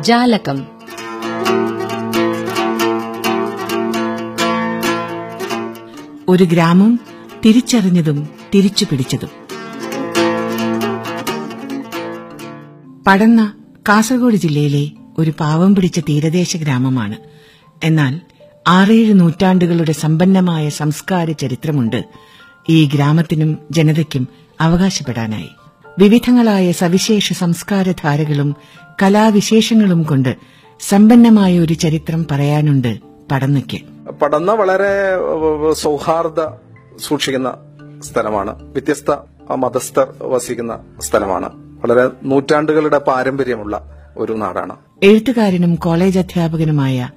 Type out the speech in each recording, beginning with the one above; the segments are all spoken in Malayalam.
ജാലകം. ഒരു ഗ്രാമം തിരിച്ചറിഞ്ഞതും തിരിച്ചു പിടിച്ചതും. പടന്ന കാസർഗോഡ് ജില്ലയിലെ ഒരു പാവം പിടിച്ച തീരദേശ ഗ്രാമമാണ്. എന്നാൽ ആറേഴ് നൂറ്റാണ്ടുകളുടെ സമ്പന്നമായ സംസ്കാര ചരിത്രമുണ്ട്. ഈ ഗ്രാമത്തിനും ജനതയ്ക്കും അവകാശപ്പെടാനായി. വിവിധങ്ങളായ സവിശേഷ സംസ്കാരധാരകളും കലാവിശേഷങ്ങളും കൊണ്ട് സമ്പന്നമായ ഒരു ചരിത്രം പറയാനുണ്ട് പടന്നയ്ക്ക്. പടന്ന വളരെ സൗഹാർദ്ദ സൂക്ഷിക്കുന്ന സ്ഥലമാണ്. വ്യത്യസ്ത മതസ്ഥർ വസിക്കുന്ന സ്ഥലമാണ്. വളരെ നൂറ്റാണ്ടുകളുടെ പാരമ്പര്യമുള്ള ഒരു നാടാണ്. എഴുത്തുകാരനും കോളേജ് അധ്യാപകനുമായ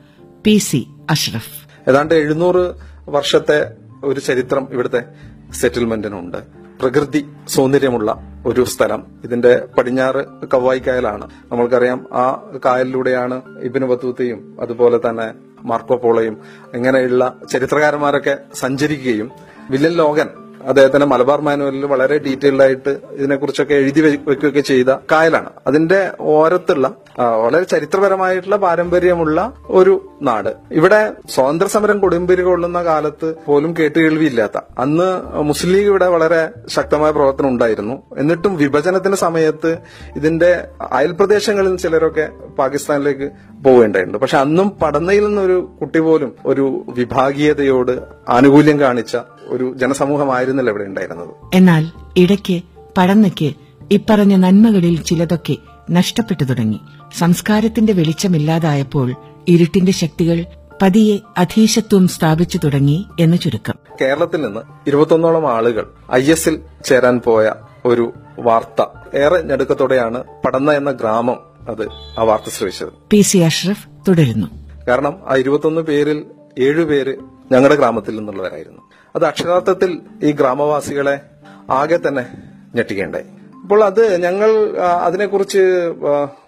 പി സി അഷ്റഫ്. ഏതാണ്ട് എഴുന്നൂറ് വർഷത്തെ ഒരു ചരിത്രം ഇവിടുത്തെ സെറ്റിൽമെന്റിനുണ്ട്. പ്രകൃതി സൗന്ദര്യമുള്ള ഒരു സ്ഥലം. ഇതിന്റെ പടിഞ്ഞാറ് കവായി കായലാണ്. നമ്മൾക്കറിയാം ആ കായലിലൂടെയാണ് ഇബിന് ബത്തൂത്തയും അതുപോലെ തന്നെ മാർക്കോ പോളയും ഇങ്ങനെയുള്ള ചരിത്രകാരന്മാരൊക്കെ സഞ്ചരിക്കുകയും വില്ലൻ ലോഗൻ അദ്ദേഹത്തിന്റെ മലബാർ മാനുവലിൽ വളരെ ഡീറ്റെയിൽഡ് ആയിട്ട് ഇതിനെക്കുറിച്ചൊക്കെ എഴുതി വെക്കുകയൊക്കെ ചെയ്ത കായലാണ്. അതിന്റെ ഓരത്തുള്ള വളരെ ചരിത്രപരമായിട്ടുള്ള പാരമ്പര്യമുള്ള ഒരു നാട്. ഇവിടെ സ്വാതന്ത്ര്യ സമരം കൊടുമ്പിരി കൊള്ളുന്ന കാലത്ത് പോലും കേട്ടുകേൾവിയില്ലാത്ത അന്ന് മുസ്ലിം ലീഗ് ഇവിടെ വളരെ ശക്തമായ പ്രവർത്തനം ഉണ്ടായിരുന്നു. എന്നിട്ടും വിഭജനത്തിന്റെ സമയത്ത് ഇതിന്റെ അയൽപ്രദേശങ്ങളിൽ ചിലരൊക്കെ പാകിസ്ഥാനിലേക്ക് പോവേണ്ടതുണ്ട് പക്ഷെ അന്നും പടന്നയിൽ നിന്നൊരു കുട്ടി പോലും ഒരു വിഭാഗീയതയോട് ആനുകൂല്യം കാണിച്ച ഒരു ജനസമൂഹമായിരുന്നില്ല ഇവിടെ ഉണ്ടായിരുന്നത്. എന്നാൽ ഇടയ്ക്ക് പടന്നയ്ക്ക് ഇപ്പറഞ്ഞ നന്മകളിൽ ചിലതൊക്കെ നഷ്ടപ്പെട്ടു തുടങ്ങി. സംസ്കാരത്തിന്റെ വെളിച്ചമില്ലാതായപ്പോൾ ഇരുട്ടിന്റെ ശക്തികൾ പതിയെ അധീശത്വം സ്ഥാപിച്ചു തുടങ്ങി എന്ന് ചുരുക്കം. കേരളത്തിൽ നിന്ന് ഇരുപത്തൊന്നോളം ആളുകൾ ഐ എസിൽ ചേരാൻ പോയ ഒരു വാർത്ത. ഏറെ ഞെടുക്കത്തോടെയാണ് പടന്ന എന്ന ഗ്രാമം അത് ആ വാർത്ത ശ്രമിച്ചത് പി സി അഷ്റഫ് തുടരുന്നു. കാരണം ആ ഇരുപത്തൊന്ന് പേരിൽ ഏഴുപേര് ഞങ്ങളുടെ ഗ്രാമത്തിൽ നിന്നുള്ളവരായിരുന്നു. അത് അക്ഷരാർത്ഥത്തിൽ ഈ ഗ്രാമവാസികളെ ആകെ തന്നെ ഞെട്ടിക്കേണ്ടായി. അപ്പോൾ അത് ഞങ്ങൾ അതിനെക്കുറിച്ച്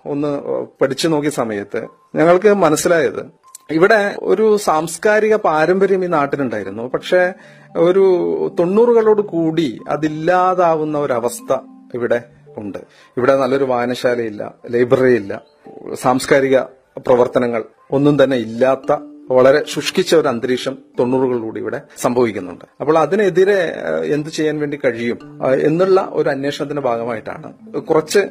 ഒന്ന് പഠിച്ചു നോക്കിയ സമയത്ത് ഞങ്ങൾക്ക് മനസ്സിലായത് ഇവിടെ ഒരു സാംസ്കാരിക പാരമ്പര്യം ഈ നാട്ടിലുണ്ടായിരുന്നു. പക്ഷെ ഒരു തൊണ്ണൂറുകളോട് കൂടി അതില്ലാതാവുന്ന ഒരവസ്ഥ ഇവിടെ ഉണ്ട്. ഇവിടെ നല്ലൊരു വായനശാലയില്ല ലൈബ്രറി ഇല്ല സാംസ്കാരിക പ്രവർത്തനങ്ങൾ ഒന്നും തന്നെ ഇല്ലാത്ത വളരെ ശുഷ്കിച്ച ഒരു അന്തരീക്ഷം തൊണ്ണൂറുകളിലൂടെ ഇവിടെ സംഭവിക്കുന്നുണ്ട്. അപ്പോൾ അതിനെതിരെ എന്ത് ചെയ്യാൻ വേണ്ടി കഴിയും എന്നുള്ള ഒരു അന്വേഷണത്തിന്റെ ഭാഗമായിട്ടാണ് കുറച്ച്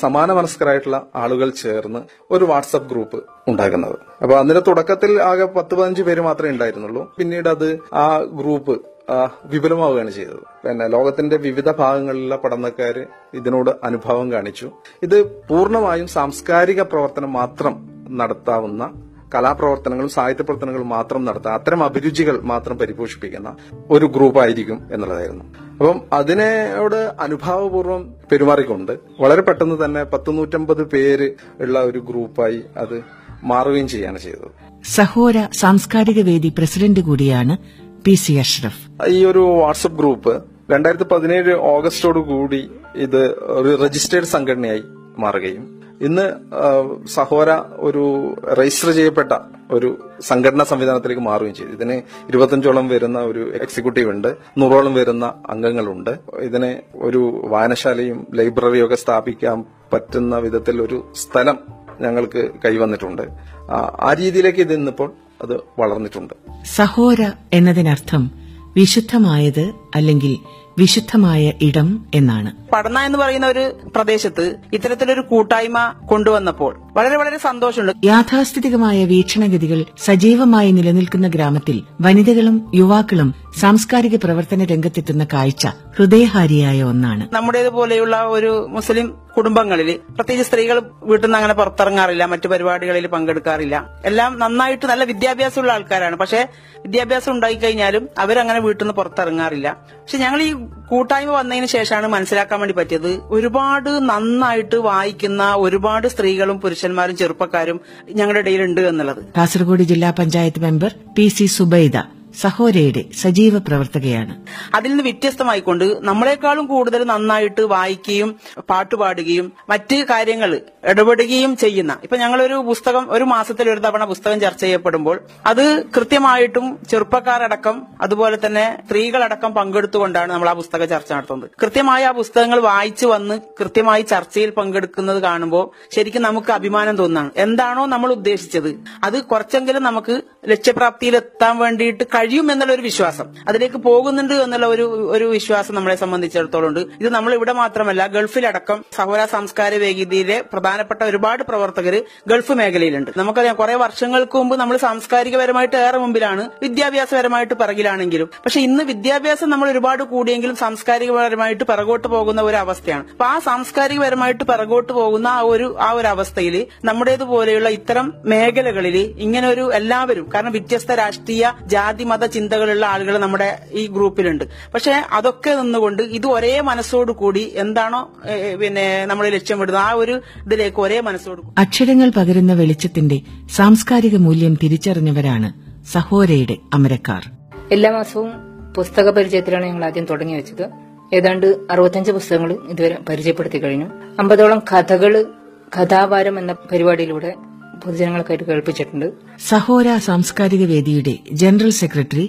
സമാന മനസ്കരായിട്ടുള്ള ആളുകൾ ചേർന്ന് ഒരു വാട്സപ്പ് ഗ്രൂപ്പ് ഉണ്ടാക്കുന്നത്. അപ്പൊ അതിന്റെ തുടക്കത്തിൽ ആകെ പത്ത് പതിനഞ്ച് പേര് മാത്രമേ ഉണ്ടായിരുന്നുള്ളൂ. പിന്നീട് അത് ആ ഗ്രൂപ്പ് വിപുലമാവുകയാണ് ചെയ്തത്. പിന്നെ ലോകത്തിന്റെ വിവിധ ഭാഗങ്ങളിലുള്ള പഠനക്കാര് ഇതിനോട് അനുഭവം കാണിച്ചു. ഇത് പൂർണമായും സാംസ്കാരിക പ്രവർത്തനം മാത്രം നടത്താവുന്ന കലാപ്രവർത്തനങ്ങളും സാഹിത്യ പ്രവർത്തനങ്ങളും മാത്രം നടത്താൻ അത്തരം അഭിരുചികൾ മാത്രം പരിപോഷിപ്പിക്കുന്ന ഒരു ഗ്രൂപ്പായിരിക്കും എന്നുള്ളതായിരുന്നു. അപ്പം അതിനോട് അനുഭാവപൂർവം പെരുമാറിക്കൊണ്ട് വളരെ പെട്ടെന്ന് തന്നെ പത്ത് നൂറ്റമ്പത് പേര് ഉള്ള ഒരു ഗ്രൂപ്പായി അത് മാറുകയും ചെയ്യാണ് ചെയ്തത്. സഹോര സാംസ്കാരിക വേദി പ്രസിഡന്റ് കൂടിയാണ് പി സി അഷ്റഫ്. ഈ ഒരു വാട്സപ്പ് ഗ്രൂപ്പ് രണ്ടായിരത്തി പതിനേഴ് ഓഗസ്റ്റോടു കൂടി ഇത് ഒരു രജിസ്റ്റേർഡ് സംഘടനയായി മാറുകയും ഇന്ന് സഹോര ഒരു രജിസ്റ്റർ ചെയ്യപ്പെട്ട ഒരു സംഘടനാ സംവിധാനത്തിലേക്ക് മാറുകയും ചെയ്തു. ഇതിന് ഇരുപത്തഞ്ചോളം വരുന്ന ഒരു എക്സിക്യൂട്ടീവ് ഉണ്ട് നൂറോളം വരുന്ന അംഗങ്ങളുണ്ട്. ഇതിനെ ഒരു വായനശാലയും ലൈബ്രറിയും ഒക്കെ സ്ഥാപിക്കാൻ പറ്റുന്ന വിധത്തിൽ ഒരു സ്ഥലം ഞങ്ങൾക്ക് കൈവന്നിട്ടുണ്ട്. ആ, രീതിയിലേക്ക് ഇത് ഇന്നിപ്പോൾ അത് വളർന്നിട്ടുണ്ട്. സഹോര എന്നതിനർത്ഥം വിശുദ്ധമായത് അല്ലെങ്കിൽ വിശുദ്ധമായ ഇടം എന്നാണ്. പടന എന്ന് പറയുന്ന ഒരു പ്രദേശത്ത് ഇത്തരത്തിലൊരു കൂട്ടായ്മ കൊണ്ടുവന്നപ്പോൾ വളരെ വളരെ സന്തോഷമുണ്ട്. യാഥാസ്ഥിതികമായ വീക്ഷണഗതികൾ സജീവമായി നിലനിൽക്കുന്ന ഗ്രാമത്തിൽ വനിതകളും യുവാക്കളും സാംസ്കാരിക പ്രവർത്തന രംഗത്തെത്തുന്ന കാഴ്ച ഹൃദയഹാരിയായ ഒന്നാണ്. നമ്മുടേതുപോലെയുള്ള ഒരു മുസ്ലിം കുടുംബങ്ങളിൽ പ്രത്യേകിച്ച് സ്ത്രീകൾ വീട്ടിൽ നിന്ന് അങ്ങനെ പുറത്തിറങ്ങാറില്ല മറ്റു പരിപാടികളിൽ പങ്കെടുക്കാറില്ല. എല്ലാം നന്നായിട്ട് നല്ല വിദ്യാഭ്യാസമുള്ള ആൾക്കാരാണ്. പക്ഷെ വിദ്യാഭ്യാസം ഉണ്ടായി കഴിഞ്ഞാലും അവരങ്ങനെ വീട്ടിൽ നിന്ന് പുറത്തിറങ്ങാറില്ല. പക്ഷെ ഞങ്ങൾ ഈ കൂട്ടായ്മ വന്നതിന് ശേഷമാണ് മനസ്സിലാക്കാൻ വേണ്ടി പറ്റിയത്. ഒരുപാട് നന്നായിട്ട് വായിക്കുന്ന ഒരുപാട് സ്ത്രീകളും പുരുഷന്മാരും ചെറുപ്പക്കാരും ഞങ്ങളുടെ ഇടയിലുണ്ട് എന്നുള്ളത്. കാസർഗോഡ് ജില്ലാ panchayat member P C Subaida. സഹോരയുടെ സജീവ പ്രവർത്തകയാണ്. അതിൽ നിന്ന് വ്യത്യസ്തമായിക്കൊണ്ട് നമ്മളെക്കാളും കൂടുതൽ നന്നായിട്ട് വായിക്കുകയും പാട്ടുപാടുകയും മറ്റ് കാര്യങ്ങൾ ഇടപെടുകയും ചെയ്യുന്ന ഇപ്പൊ ഞങ്ങളൊരു പുസ്തകം ഒരു മാസത്തിൽ ഒരു തവണ പുസ്തകം ചർച്ച ചെയ്യപ്പെടുമ്പോൾ അത് കൃത്യമായിട്ടും ചെറുപ്പക്കാരടക്കം അതുപോലെ തന്നെ സ്ത്രീകളടക്കം പങ്കെടുത്തുകൊണ്ടാണ് നമ്മൾ ആ പുസ്തക ചർച്ച നടത്തുന്നത്. കൃത്യമായി ആ പുസ്തകങ്ങൾ വായിച്ചു വന്ന് കൃത്യമായി ചർച്ചയിൽ പങ്കെടുക്കുന്നത് കാണുമ്പോൾ ശരിക്കും നമുക്ക് അഭിമാനം തോന്നുന്നതാണ് എന്താണോ നമ്മൾ ഉദ്ദേശിച്ചത്. അത് കുറച്ചെങ്കിലും നമുക്ക് ലക്ഷ്യപ്രാപ്തിയിൽ എത്താൻ വേണ്ടിയിട്ട് കഴിയും എന്നുള്ള ഒരു വിശ്വാസം. അതിലേക്ക് പോകുന്നുണ്ട് എന്നുള്ള ഒരു ഒരു വിശ്വാസം നമ്മളെ സംബന്ധിച്ചിടത്തോളം ഉണ്ട്. ഇത് നമ്മൾ ഇവിടെ മാത്രമല്ല ഗൾഫിലടക്കം സഹോര സാംസ്കാരിക വേദിയിലെ പ്രധാനപ്പെട്ട ഒരുപാട് പ്രവർത്തകർ ഗൾഫ് മേഖലയിലുണ്ട്. നമുക്കറിയാം കുറെ വർഷങ്ങൾക്ക് മുമ്പ് നമ്മൾ സാംസ്കാരികപരമായിട്ട് ഏറെ മുമ്പിലാണ് വിദ്യാഭ്യാസപരമായിട്ട് പിറകിലാണെങ്കിലും. പക്ഷെ ഇന്ന് വിദ്യാഭ്യാസം നമ്മൾ ഒരുപാട് കൂടിയെങ്കിലും സാംസ്കാരികപരമായിട്ട് പിറകോട്ട് പോകുന്ന ഒരു അവസ്ഥയാണ്. അപ്പൊ ആ സാംസ്കാരികപരമായിട്ട് പിറകോട്ട് പോകുന്ന ആ ഒരു ആ ഒരു അവസ്ഥയിൽ നമ്മുടേതുപോലെയുള്ള ഇത്തരം മേഖലകളിൽ ഇങ്ങനെ ഒരു എല്ലാവരും കാരണം വ്യത്യസ്ത രാഷ്ട്രീയ ജാതി മത ചിന്തകളുള്ള ആളുകൾ നമ്മുടെ ഈ ഗ്രൂപ്പിലുണ്ട്. പക്ഷെ അതൊക്കെ നിന്നുകൊണ്ട് ഇത് ഒരേ മനസ്സോട് കൂടി എന്താണോ പിന്നെ നമ്മൾ ലക്ഷ്യമിടുന്നത് ആ ഒരു ഇതിലേക്ക് ഒരേ മനസ്സോട് അക്ഷരങ്ങൾ പകരുന്ന വെളിച്ചത്തിന്റെ സാംസ്കാരിക മൂല്യം തിരിച്ചറിഞ്ഞവരാണ് സഹോരയുടെ അമരക്കാർ. എല്ലാ മാസവും പുസ്തക പരിചയത്തിലാണ് ഞങ്ങൾ ആദ്യം തുടങ്ങി വെച്ചത്. ഏതാണ്ട് അറുപത്തഞ്ച് പുസ്തകങ്ങൾ ഇതുവരെ പരിചയപ്പെടുത്തി കഴിഞ്ഞു. അമ്പതോളം കഥകൾ കഥാവാരം എന്ന പരിപാടിയിലൂടെ പൊതുജനങ്ങൾക്കായിട്ട് കേൾപ്പിച്ചിട്ടുണ്ട്. സഹോര സാംസ്കാരിക വേദിയുടെ ജനറൽ സെക്രട്ടറി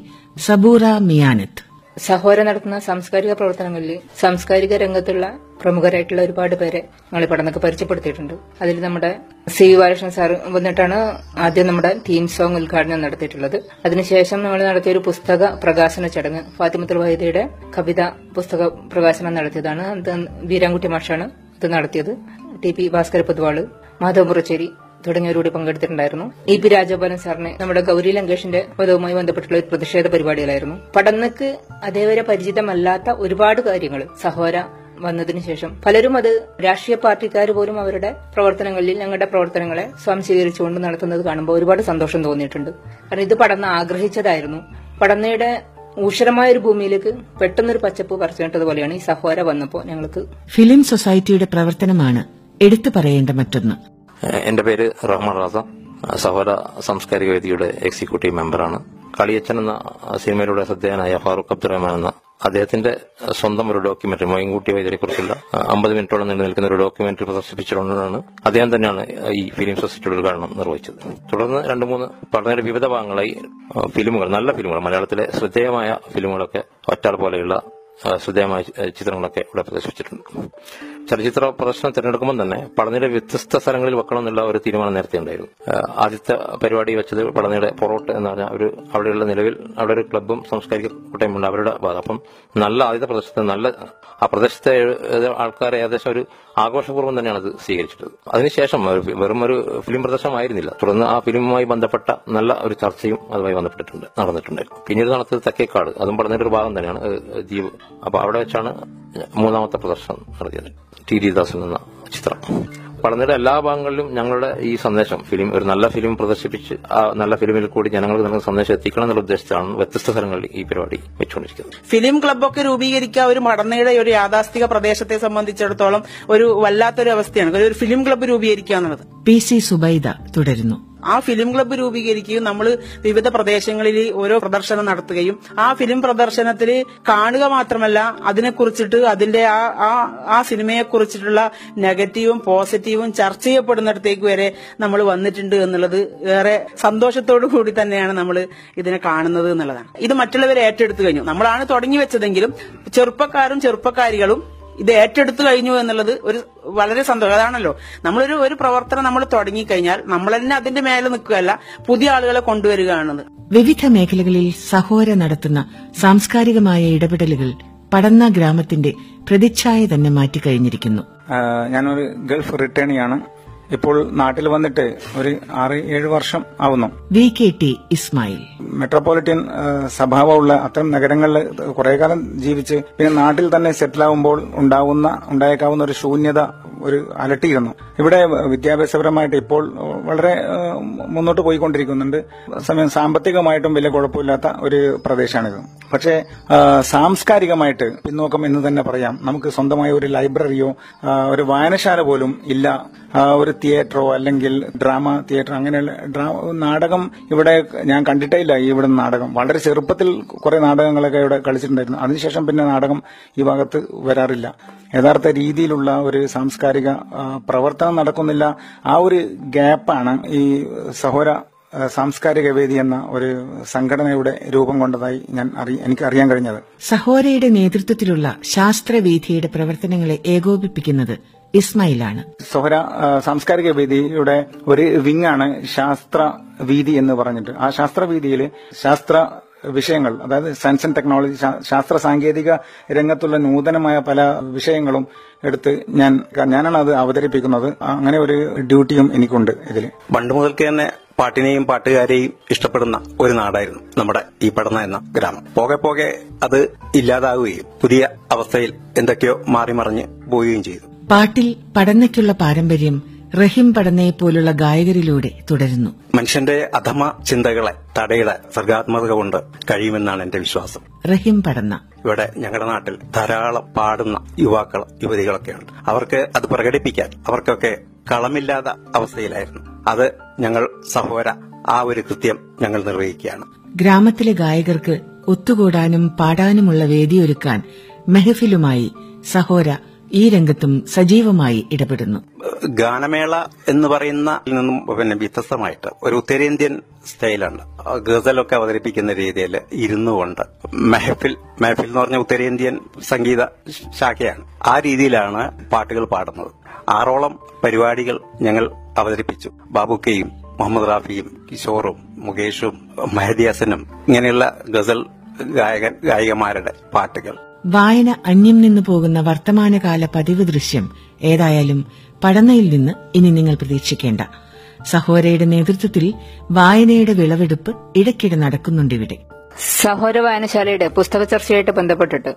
സബൂറ മിയാനത്ത്. സഹോര നടത്തുന്ന സാംസ്കാരിക പ്രവർത്തനങ്ങളിൽ സാംസ്കാരിക രംഗത്തുള്ള പ്രമുഖരായിട്ടുള്ള ഒരുപാട് പേരെ ഞങ്ങൾ പടന്നൊക്കെ പരിചയപ്പെടുത്തിയിട്ടുണ്ട്. അതിൽ നമ്മുടെ സി വി ബാലകൃഷ്ണൻ സാർ വന്നിട്ടാണ് ആദ്യം നമ്മുടെ തീം സോങ് ഉദ്ഘാടനം നടത്തിയിട്ടുള്ളത്. അതിനുശേഷം നമ്മൾ നടത്തിയ ഒരു പുസ്തക പ്രകാശന ചടങ്ങ് ഫാത്തിമത്തുൽ വൈദയുടെ കവിത പുസ്തക പ്രകാശനം നടത്തിയതാണ്. വീരാൻകുട്ടി മാഷാണ് ഇത് നടത്തിയത്. ടി പി ഭാസ്കര പൊതുവാൾ മാധവ തുടങ്ങിയവരോട് പങ്കെടുത്തിട്ടുണ്ടായിരുന്നു. ഇ പി രാജഗോപാലൻ സാറിന് നമ്മുടെ ഗൌരി ലങ്കേഷിന്റെ പദവുമായി ബന്ധപ്പെട്ടുള്ള ഒരു പ്രതിഷേധ പരിപാടികളായിരുന്നു. പഠനക്ക് അതേവരെ പരിചിതമല്ലാത്ത ഒരുപാട് കാര്യങ്ങൾ സഹോര വന്നതിനു ശേഷം പലരും അത് രാഷ്ട്രീയ പാർട്ടിക്കാർ പോലും അവരുടെ പ്രവർത്തനങ്ങളിൽ ഞങ്ങളുടെ പ്രവർത്തനങ്ങളെ സ്വാംശീകരിച്ചുകൊണ്ട് നടത്തുന്നത് കാണുമ്പോൾ ഒരുപാട് സന്തോഷം തോന്നിയിട്ടുണ്ട്. കാരണം ഇത് പഠന ആഗ്രഹിച്ചതായിരുന്നു. പഠനയുടെ ഊഷരമായ ഒരു ഭൂമിയിലേക്ക് പെട്ടെന്നൊരു പച്ചപ്പ് പറിച്ചിട്ടതുപോലെയാണ് ഈ സഹോര വന്നപ്പോൾ ഞങ്ങൾക്ക് ഫിലിം സൊസൈറ്റിയുടെ പ്രവർത്തനമാണ് എടുത്തു പറയേണ്ട മറ്റൊന്ന്. എന്റെ പേര് റഹ്മാൻ റാസ. സഹോദര സാംസ്കാരിക വേദിയുടെ എക്സിക്യൂട്ടീവ് മെമ്പറാണ് കളിയച്ചൻ എന്ന സിനിമയിലൂടെ ശ്രദ്ധേയനായ ഫാറൂഖ് അബ്ദുറഹ്മാൻ എന്ന അദ്ദേഹത്തിന്റെ സ്വന്തം ഒരു ഡോക്യുമെന്ററി മൊയിൻകുട്ടി വൈദ്യരെ കുറിച്ചുള്ള അമ്പത് മിനിറ്റോളം നീണ്ടു നിൽക്കുന്ന ഒരു ഡോക്യുമെന്ററി പ്രദർശിപ്പിച്ചുകൊണ്ടാണ് അദ്ദേഹം തന്നെയാണ് ഈ ഫിലിം സൊസൈറ്റിയുടെ ഉദ്ഘാടനം നിർവഹിച്ചത്. തുടർന്ന് രണ്ട് മൂന്ന് പഠനയുടെ വിവിധ ഭാഗങ്ങളായി ഫിലിമുകൾ നല്ല ഫിലിമുകൾ മലയാളത്തിലെ ശ്രദ്ധേയമായ ഫിലിമുകളൊക്കെ ഒറ്റാൾ പോലെയുള്ള ശ്രദ്ധേയമായ ചിത്രങ്ങളൊക്കെ ഇവിടെ പ്രദർശിപ്പിച്ചിട്ടുണ്ട്. ചലച്ചിത്ര പ്രദർശനം തിരഞ്ഞെടുക്കുമ്പോൾ തന്നെ പളനിയുടെ വ്യത്യസ്ത സ്ഥലങ്ങളിൽ വെക്കണം എന്നുള്ള ഒരു തീരുമാനം നേരത്തെ ഉണ്ടായിരുന്നു. ആദ്യത്തെ പരിപാടി വെച്ചത് പളനിയുടെ പൊറോട്ട് എന്ന് പറഞ്ഞ ഒരു അവിടെയുള്ള നിലവിൽ അവിടെ ഒരു ക്ലബ്ബും സാംസ്കാരിക കൂട്ടായ്മയുണ്ട് അവരുടെ ഭാഗം. അപ്പം നല്ല ആദ്യത്തെ പ്രദേശത്ത് നല്ല ആ പ്രദേശത്തെ ആൾക്കാർ ഏകദേശം ഒരു ആഘോഷപൂർവം തന്നെയാണ് അത് സ്വീകരിച്ചിട്ടത്. അതിനുശേഷം വെറും ഒരു ഫിലിം പ്രദർശനമായിരുന്നില്ല. തുടർന്ന് ആ ഫിലിമുമായി ബന്ധപ്പെട്ട നല്ല ഒരു ചർച്ചയും അതുമായി ബന്ധപ്പെട്ടിട്ടുണ്ട് നടന്നിട്ടുണ്ടായിരുന്നു. പിന്നീട് നടത്തിയത് തെക്കേക്കാട് അതും പറഞ്ഞൊരു ഭാഗം തന്നെയാണ് ദ്വീപ് അപ്പൊ അവിടെ വെച്ചാണ് മൂന്നാമത്തെ പ്രദർശനം നടത്തിയത്. ടി. ഡി ദാസൻ എന്ന ചിത്രം. പളനിയുടെ എല്ലാ ഭാഗങ്ങളിലും ഞങ്ങളുടെ ഈ സന്ദേശം ഫിലിം ഒരു നല്ല ഫിലിം പ്രദർശിപ്പിച്ച് ആ നല്ല ഫിലിമിൽ കൂടി ജനങ്ങൾക്ക് നൽകുന്ന സന്ദേശം എത്തിക്കണം എന്നുള്ള ഉദ്ദേശത്തിലാണ് വ്യത്യസ്ത സ്ഥലങ്ങളിൽ ഈ പരിപാടി വെച്ചുകൊണ്ടിരിക്കുന്നത്. ഫിലിം ക്ലബ്ബൊക്കെ രൂപീകരിക്കുക ഒരു മടന്നയുടെ ഒരു യാഥാസ്ഥിക പ്രദേശത്തെ സംബന്ധിച്ചിടത്തോളം ഒരു വല്ലാത്തൊരു അവസ്ഥയാണ്. ഒരു ഫിലിം ക്ലബ്ബ് രൂപീകരിക്കുക എന്നുള്ളത്. പി സി സുബൈദ തുടരുന്നു. ആ ഫിലിം ക്ലബ്ബ് രൂപീകരിക്കുകയും നമ്മൾ വിവിധ പ്രദേശങ്ങളിൽ ഓരോ പ്രദർശനം നടത്തുകയും ആ ഫിലിം പ്രദർശനത്തിൽ കാണുക മാത്രമല്ല അതിനെക്കുറിച്ചിട്ട് അതിന്റെ ആ ആ സിനിമയെ കുറിച്ചിട്ടുള്ള നെഗറ്റീവും പോസിറ്റീവും ചർച്ച ചെയ്യപ്പെടുന്നിടത്തേക്ക് വരെ നമ്മൾ വന്നിട്ടുണ്ട് എന്നുള്ളത് ഏറെ സന്തോഷത്തോടു കൂടി തന്നെയാണ് നമ്മൾ ഇതിനെ കാണുന്നത് എന്നുള്ളതാണ്. ഇത് മറ്റുള്ളവരെ ഏറ്റെടുത്തു കഴിഞ്ഞു. നമ്മളാണ് തുടങ്ങി വെച്ചതെങ്കിലും ചെറുപ്പക്കാരും ചെറുപ്പക്കാരികളും ഇത് ഏറ്റെടുത്തു കഴിഞ്ഞു എന്നുള്ളത് ഒരു വളരെ സന്തോഷം. അതാണല്ലോ. നമ്മളൊരു ഒരു പ്രവർത്തനം നമ്മൾ തുടങ്ങിക്കഴിഞ്ഞാൽ നമ്മൾ തന്നെ അതിന്റെ മേലെ നിൽക്കുകയല്ല പുതിയ ആളുകളെ കൊണ്ടുവരികയാണത് വിവിധ മേഖലകളിൽ സഹോര നടത്തുന്ന സാംസ്കാരികമായ ഇടപെടലുകൾ പടന്ന ഗ്രാമത്തിന്റെ പ്രതിച്ഛായ തന്നെ മാറ്റിക്കഴിഞ്ഞിരിക്കുന്നു. ഞാനൊരു ഗൾഫ് റിട്ടേണിയാണ്. ഇപ്പോൾ നാട്ടിൽ വന്നിട്ട് ഒരു ആറ് ഏഴ് വർഷം ആവുന്നു. V K T Ismail. Metropolitan സ്വഭാവമുള്ള അത്തരം നഗരങ്ങളിൽ കുറെ കാലം ജീവിച്ച് പിന്നെ നാട്ടിൽ തന്നെ സെറ്റിൽ ആവുമ്പോൾ ഉണ്ടാവുന്ന ഉണ്ടായേക്കാവുന്ന ഒരു ശൂന്യത ഒരു അലട്ടിയിരുന്നു. ഇവിടെ വിദ്യാഭ്യാസപരമായിട്ട് ഇപ്പോൾ വളരെ മുന്നോട്ട് പോയിക്കൊണ്ടിരിക്കുന്നുണ്ട്. സമയം സാമ്പത്തികമായിട്ടും വലിയ കുഴപ്പമില്ലാത്ത ഒരു പ്രദേശമാണിത്. പക്ഷേ സാംസ്കാരികമായിട്ട് പിന്നോക്കം എന്ന് തന്നെ പറയാം. നമുക്ക് സ്വന്തമായ ഒരു ലൈബ്രറിയോ ഒരു വായനശാല പോലും ഇല്ല. ഒരു തിയേറ്ററോ അല്ലെങ്കിൽ ഡ്രാമ തിയേറ്റർ അങ്ങനെയുള്ള നാടകം ഇവിടെ ഞാൻ കണ്ടിട്ടേ ഇല്ല ഇവിടെ നാടകം. വളരെ ചെറുപ്പത്തിൽ കുറെ നാടകങ്ങളൊക്കെ ഇവിടെ കളിച്ചിട്ടുണ്ടായിരുന്നു. അതിനുശേഷം പിന്നെ നാടകം ഈ ഭാഗത്ത് വരാറില്ല. യഥാർത്ഥ രീതിയിലുള്ള ഒരു സാംസ്കാരിക പ്രവർത്തനം നടക്കുന്നില്ല. ആ ഒരു ഗ്യാപ്പാണ് ഈ സഹോര സാംസ്കാരിക വേദി എന്ന ഒരു സംഘടനയുടെ രൂപം കൊണ്ടതായി ഞാൻ എനിക്ക് അറിയാൻ കഴിഞ്ഞത്. സഹോരയുടെ നേതൃത്വത്തിലുള്ള ശാസ്ത്രവേദിയുടെ പ്രവർത്തനങ്ങളെ ഏകോപിപ്പിക്കുന്നത് ഇസ്മായിലാണ്. സോഹര സാംസ്കാരിക വേദിയുടെ ഒരു വിങ്ങാണ് ആണ് ശാസ്ത്ര വീതി എന്ന് പറഞ്ഞിട്ട്. ആ ശാസ്ത്ര വീതിയിൽ ശാസ്ത്ര വിഷയങ്ങൾ അതായത് സയൻസ് ആൻഡ് ടെക്നോളജി ശാസ്ത്ര സാങ്കേതിക രംഗത്തുള്ള നൂതനമായ പല വിഷയങ്ങളും എടുത്ത് ഞാൻ ഞാനാണ് അത് അവതരിപ്പിക്കുന്നത്. അങ്ങനെ ഒരു ഡ്യൂട്ടിയും എനിക്കുണ്ട് ഇതിൽ പണ്ട് മുതൽക്ക് തന്നെ പാട്ടിനെയും പാട്ടുകാരെയും ഇഷ്ടപ്പെടുന്ന ഒരു നാടായിരുന്നു നമ്മുടെ ഈ പടന്ന എന്ന ഗ്രാമം. പോകെ പോകെ അത് ഇല്ലാതാവുകയും പുതിയ അവസ്ഥയിൽ എന്തൊക്കെയോ മാറി മറിഞ്ഞ് പോവുകയും ചെയ്തു. പാട്ടിൽ പഠനയ്ക്കുള്ള പാരമ്പര്യം റഹിം പഠനയെ പോലുള്ള ഗായകരിലൂടെ തുടരുന്നു. മനുഷ്യന്റെ അധമ ചിന്തകളെ തടയിടാൻ സർഗാത്മകത കൊണ്ട് കഴിയുമെന്നാണ് എന്റെ വിശ്വാസം. റഹിം പഠന. ഇവിടെ ഞങ്ങളുടെ നാട്ടിൽ ധാരാളം പാടുന്ന യുവാക്കൾ യുവതികളൊക്കെയുണ്ട്. അവർക്ക് അത് പ്രകടിപ്പിക്കാൻ അവർക്കൊക്കെ കളമില്ലാത്ത അവസ്ഥയിലായിരുന്നു. അത് ഞങ്ങൾ സഹോര ആ ഒരു കൃത്യം ഞങ്ങൾ നിർവഹിക്കുകയാണ്. ഗ്രാമത്തിലെ ഗായകർക്ക് ഒത്തുകൂടാനും പാടാനുമുള്ള വേദിയൊരുക്കാൻ മെഹഫിലുമായി സഹോര ഈ രംഗത്തും സജീവമായി ഇടപെടുന്നു. ഗാനമേള എന്ന് പറയുന്ന നിന്നും പിന്നെ വ്യത്യസ്തമായിട്ട് ഒരു ഉത്തരേന്ത്യൻ സ്റ്റൈലാണ്. ഗസലൊക്കെ അവതരിപ്പിക്കുന്ന രീതിയിൽ ഇരുന്നു കൊണ്ട് മെഹഫിൽ മെഹഫിൽ എന്ന് പറഞ്ഞ ഉത്തരേന്ത്യൻ സംഗീത ശാഖയാണ്. ആ രീതിയിലാണ് പാട്ടുകൾ പാടുന്നത്. ആറോളം പരിപാടികൾ ഞങ്ങൾ അവതരിപ്പിച്ചു. ബാബുക്കയും മുഹമ്മദ് റാഫിയും കിഷോറും മുകേഷും മെഹദി ഹസനും ഇങ്ങനെയുള്ള ഗസൽ ഗായകൻ ഗായികമാരുടെ പാട്ടുകൾ. വായന അന്യം നിന്നു പോകുന്ന വർത്തമാനകാല പതിവ് ദൃശ്യം ഏതായാലും പഠനയിൽ നിന്ന് ഇനി നിങ്ങൾ പ്രതീക്ഷിക്കേണ്ട. സഹോരയുടെ നേതൃത്വത്തിൽ വായനയുടെ വിളവെടുപ്പ് ഇടയ്ക്കിടെ നടക്കുന്നുണ്ടിവിടെ സഹോര വായനശാലയുടെ പുസ്തക ചർച്ചയായിട്ട് ബന്ധപ്പെട്ടിട്ട്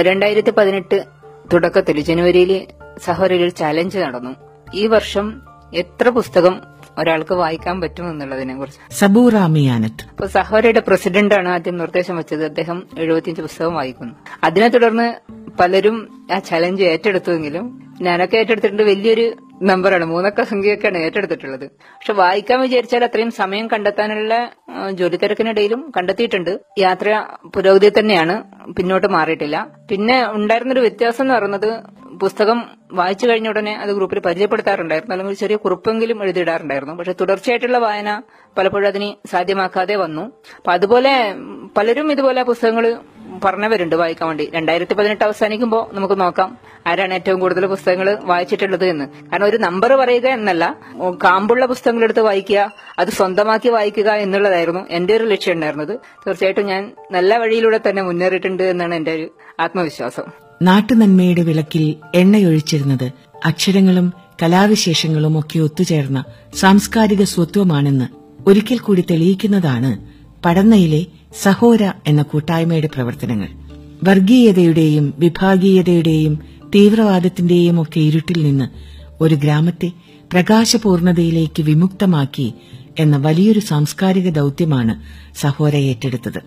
രണ്ടായിരത്തി പതിനെട്ട് തുടക്കത്തിൽ ജനുവരിയിൽ സഹോരയിൽ ചലഞ്ച് നടന്നു. ഈ വർഷം എത്ര പുസ്തകം ഒരാൾക്ക് വായിക്കാൻ പറ്റുമെന്നുള്ളതിനെ കുറിച്ച്. സബൂറാമിയാനത്ത് അപ്പൊ സഹോരയുടെ പ്രസിഡന്റാണ് ആദ്യം നിർദ്ദേശം വെച്ചത്. അദ്ദേഹം എഴുപത്തിയഞ്ച് പുസ്തകം വായിക്കുന്നു. അതിനെ തുടർന്ന് പലരും ആ ചലഞ്ച് ഏറ്റെടുത്തുവെങ്കിലും ഞാനൊക്കെ ഏറ്റെടുത്തിട്ടുണ്ട്. വലിയൊരു നമ്പറാണ് മൂന്നക്ക സംഖ്യയൊക്കെയാണ് ഏറ്റെടുത്തിട്ടുള്ളത്. പക്ഷെ വായിക്കാൻ വിചാരിച്ചാൽ അത്രയും സമയം കണ്ടെത്താനുള്ള ജോലി തിരക്കിനിടയിലും കണ്ടെത്തിയിട്ടുണ്ട്. യാത്ര പുരോഗതി തന്നെയാണ് പിന്നോട്ട് മാറിയിട്ടില്ല. പിന്നെ ഉണ്ടായിരുന്നൊരു വ്യത്യാസം എന്ന് പറയുന്നത് പുസ്തകം വായിച്ചു കഴിഞ്ഞ ഉടനെ അത് ഗ്രൂപ്പിൽ പരിചയപ്പെടുത്താറുണ്ടായിരുന്നു. അല്ലെങ്കിൽ ചെറിയ കുറിപ്പെങ്കിലും എഴുതിയിടാറുണ്ടായിരുന്നു. പക്ഷെ തുടർച്ചയായിട്ടുള്ള വായന പലപ്പോഴും അതിന് സാധ്യമാക്കാതെ വന്നു. അപ്പൊ അതുപോലെ പലരും ഇതുപോലെ പുസ്തകങ്ങൾ പറഞ്ഞവരുണ്ട് വായിക്കാൻ വേണ്ടി. രണ്ടായിരത്തി പതിനെട്ട് അവസാനിക്കുമ്പോൾ നമുക്ക് നോക്കാം ആരാണ് ഏറ്റവും കൂടുതൽ പുസ്തകങ്ങൾ വായിച്ചിട്ടുള്ളത് എന്ന്. കാരണം ഒരു നമ്പർ പറയുക എന്നല്ല കാമ്പുള്ള പുസ്തകങ്ങൾ എടുത്ത് വായിക്കുക അത് സ്വന്തമാക്കി വായിക്കുക എന്നുള്ളതായിരുന്നു എന്റെ ഒരു ലക്ഷ്യം ഉണ്ടായിരുന്നത്. തീർച്ചയായിട്ടും ഞാൻ നല്ല വഴിയിലൂടെ തന്നെ മുന്നേറിയിട്ടുണ്ട് എന്നാണ് എന്റെ ഒരു ആത്മവിശ്വാസം. നാട്ടുനന്മയുടെ വിളക്കിൽ എണ്ണയൊഴിച്ചിരുന്നത് അക്ഷരങ്ങളും കലാവിശേഷങ്ങളും ഒക്കെ ഒത്തുചേർന്ന സാംസ്കാരിക സ്വത്വമാണെന്ന് ഒരിക്കൽ കൂടി തെളിയിക്കുന്നതാണ് പടന്നയിലെ സഹോര എന്ന കൂട്ടായ്മയുടെ പ്രവർത്തനങ്ങൾ. വർഗീയതയുടെയും വിഭാഗീയതയുടെയും തീവ്രവാദത്തിന്റെയും ഒക്കെ ഇരുട്ടിൽ നിന്ന് ഒരു ഗ്രാമത്തെ പ്രകാശപൂർണതയിലേക്ക് വിമുക്തമാക്കി എന്ന വലിയൊരു സാംസ്കാരിക ദൌത്യമാണ് സഹോര ഏറ്റെടുത്തത്.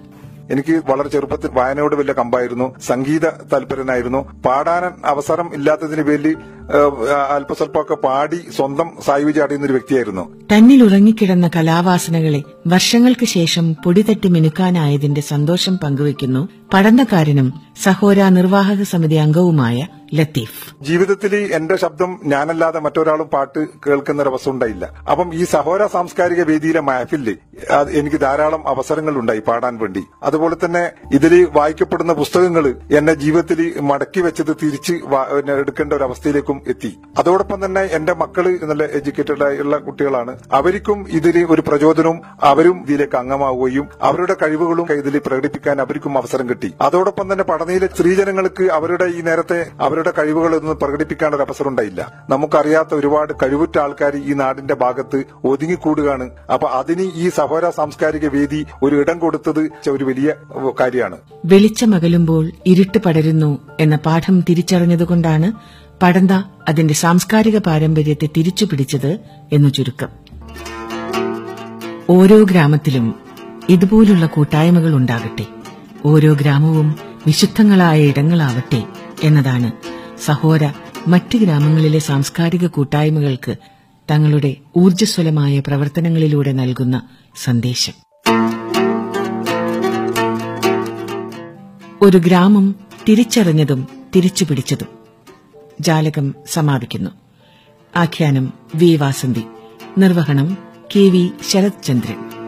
എനിക്ക് വളരെ ചെറുപ്പത്തിൽ വായനയോട് വലിയ കമ്പായിരുന്നു. സംഗീത താല്പര്യനായിരുന്നു. പാടാൻ അവസരം ഇല്ലാത്തതിന് വേണ്ടി അല്പസ്വല്പമൊക്കെ പാടി സ്വന്തം സായി വിചാടിയുന്ന ഒരു വ്യക്തിയായിരുന്നു. തന്നിൽ ഉറങ്ങിക്കിടന്ന കലാവാസനകളെ വർഷങ്ങൾക്ക് ശേഷം പൊടിതട്ടി മിനുക്കാനായതിന്റെ സന്തോഷം പങ്കുവയ്ക്കുന്നു പഠനക്കാരനും സഹോര നിർവാഹക സമിതി അംഗവുമായ ലത്തീഫ്. ജീവിതത്തിൽ എന്റെ ശബ്ദം ഞാനല്ലാതെ മറ്റൊരാളും പാട്ട് കേൾക്കുന്ന ഒരു അവസ്ഥ ഉണ്ടായില്ല. അപ്പം ഈ സഹോര സാംസ്കാരിക വേദിയിലെ മഹഫിൽ എനിക്ക് ധാരാളം അവസരങ്ങൾ ഉണ്ടായി പാടാൻ വേണ്ടി. അതുപോലെ തന്നെ ഇതിൽ വായിക്കപ്പെടുന്ന പുസ്തകങ്ങൾ എന്നെ ജീവിതത്തിൽ മടക്കി വെച്ചത് തിരിച്ച് എടുക്കേണ്ട ഒരു അവസ്ഥയിലേക്കും എത്തി. അതോടൊപ്പം തന്നെ എന്റെ മക്കൾ നല്ല എഡ്യൂക്കേറ്റഡ് ആയുള്ള കുട്ടികളാണ്. അവർക്കും ഇതിൽ ഒരു പ്രചോദനവും അവരും ഇതിലേക്ക് അംഗമാവുകയും അവരുടെ കഴിവുകളും ഇതിൽ പ്രകടിപ്പിക്കാൻ അവർക്കും അവസരം കിട്ടി. അതോടൊപ്പം തന്നെ പഠനയിലെ സ്ത്രീജനങ്ങൾക്ക് അവരുടെ ഈ നേരത്തെ അവരുടെ കഴിവുകളൊന്നും പ്രകടിപ്പിക്കാൻ ഒരു അവസരം ഉണ്ടായില്ല. നമുക്കറിയാത്ത ഒരുപാട് കഴിവുറ്റ ആൾക്കാർ ഈ നാടിന്റെ ഭാഗത്ത് ഒതുങ്ങിക്കൂടുകയാണ്. അപ്പൊ അതിന് ഈ സഹോര സാംസ്കാരിക വേദി ഒരു ഇടം കൊടുത്തത് ഒരു വലിയ കാര്യമാണ്. വെളിച്ചമകലുമ്പോൾ ഇരുട്ട് പടരുന്നു എന്ന പാഠം തിരിച്ചറിഞ്ഞതുകൊണ്ടാണ് പടന്ത അതിന്റെ സാംസ്കാരിക പാരമ്പര്യത്തെ തിരിച്ചുപിടിച്ചത് എന്ന് ചുരുക്കം. ഓരോ ഗ്രാമത്തിലും ഇതുപോലുള്ള കൂട്ടായ്മകൾ ഉണ്ടാകട്ടെ. ഓരോ ഗ്രാമവും വിശുദ്ധങ്ങളായ ഇടങ്ങളാവട്ടെ എന്നതാണ് സഹോര മറ്റ് ഗ്രാമങ്ങളിലെ സാംസ്കാരിക കൂട്ടായ്മകൾക്ക് തങ്ങളുടെ ഊർജസ്വലമായ പ്രവർത്തനങ്ങളിലൂടെ നൽകുന്ന സന്ദേശം. ഒരു ഗ്രാമം തിരിച്ചറിഞ്ഞതും തിരിച്ചുപിടിച്ചതും ജാലകം സമാപിക്കുന്നു. ആഖ്യാനം വി വാസന്തി. നിർവഹണം കെ വി ശരത് ചന്ദ്രൻ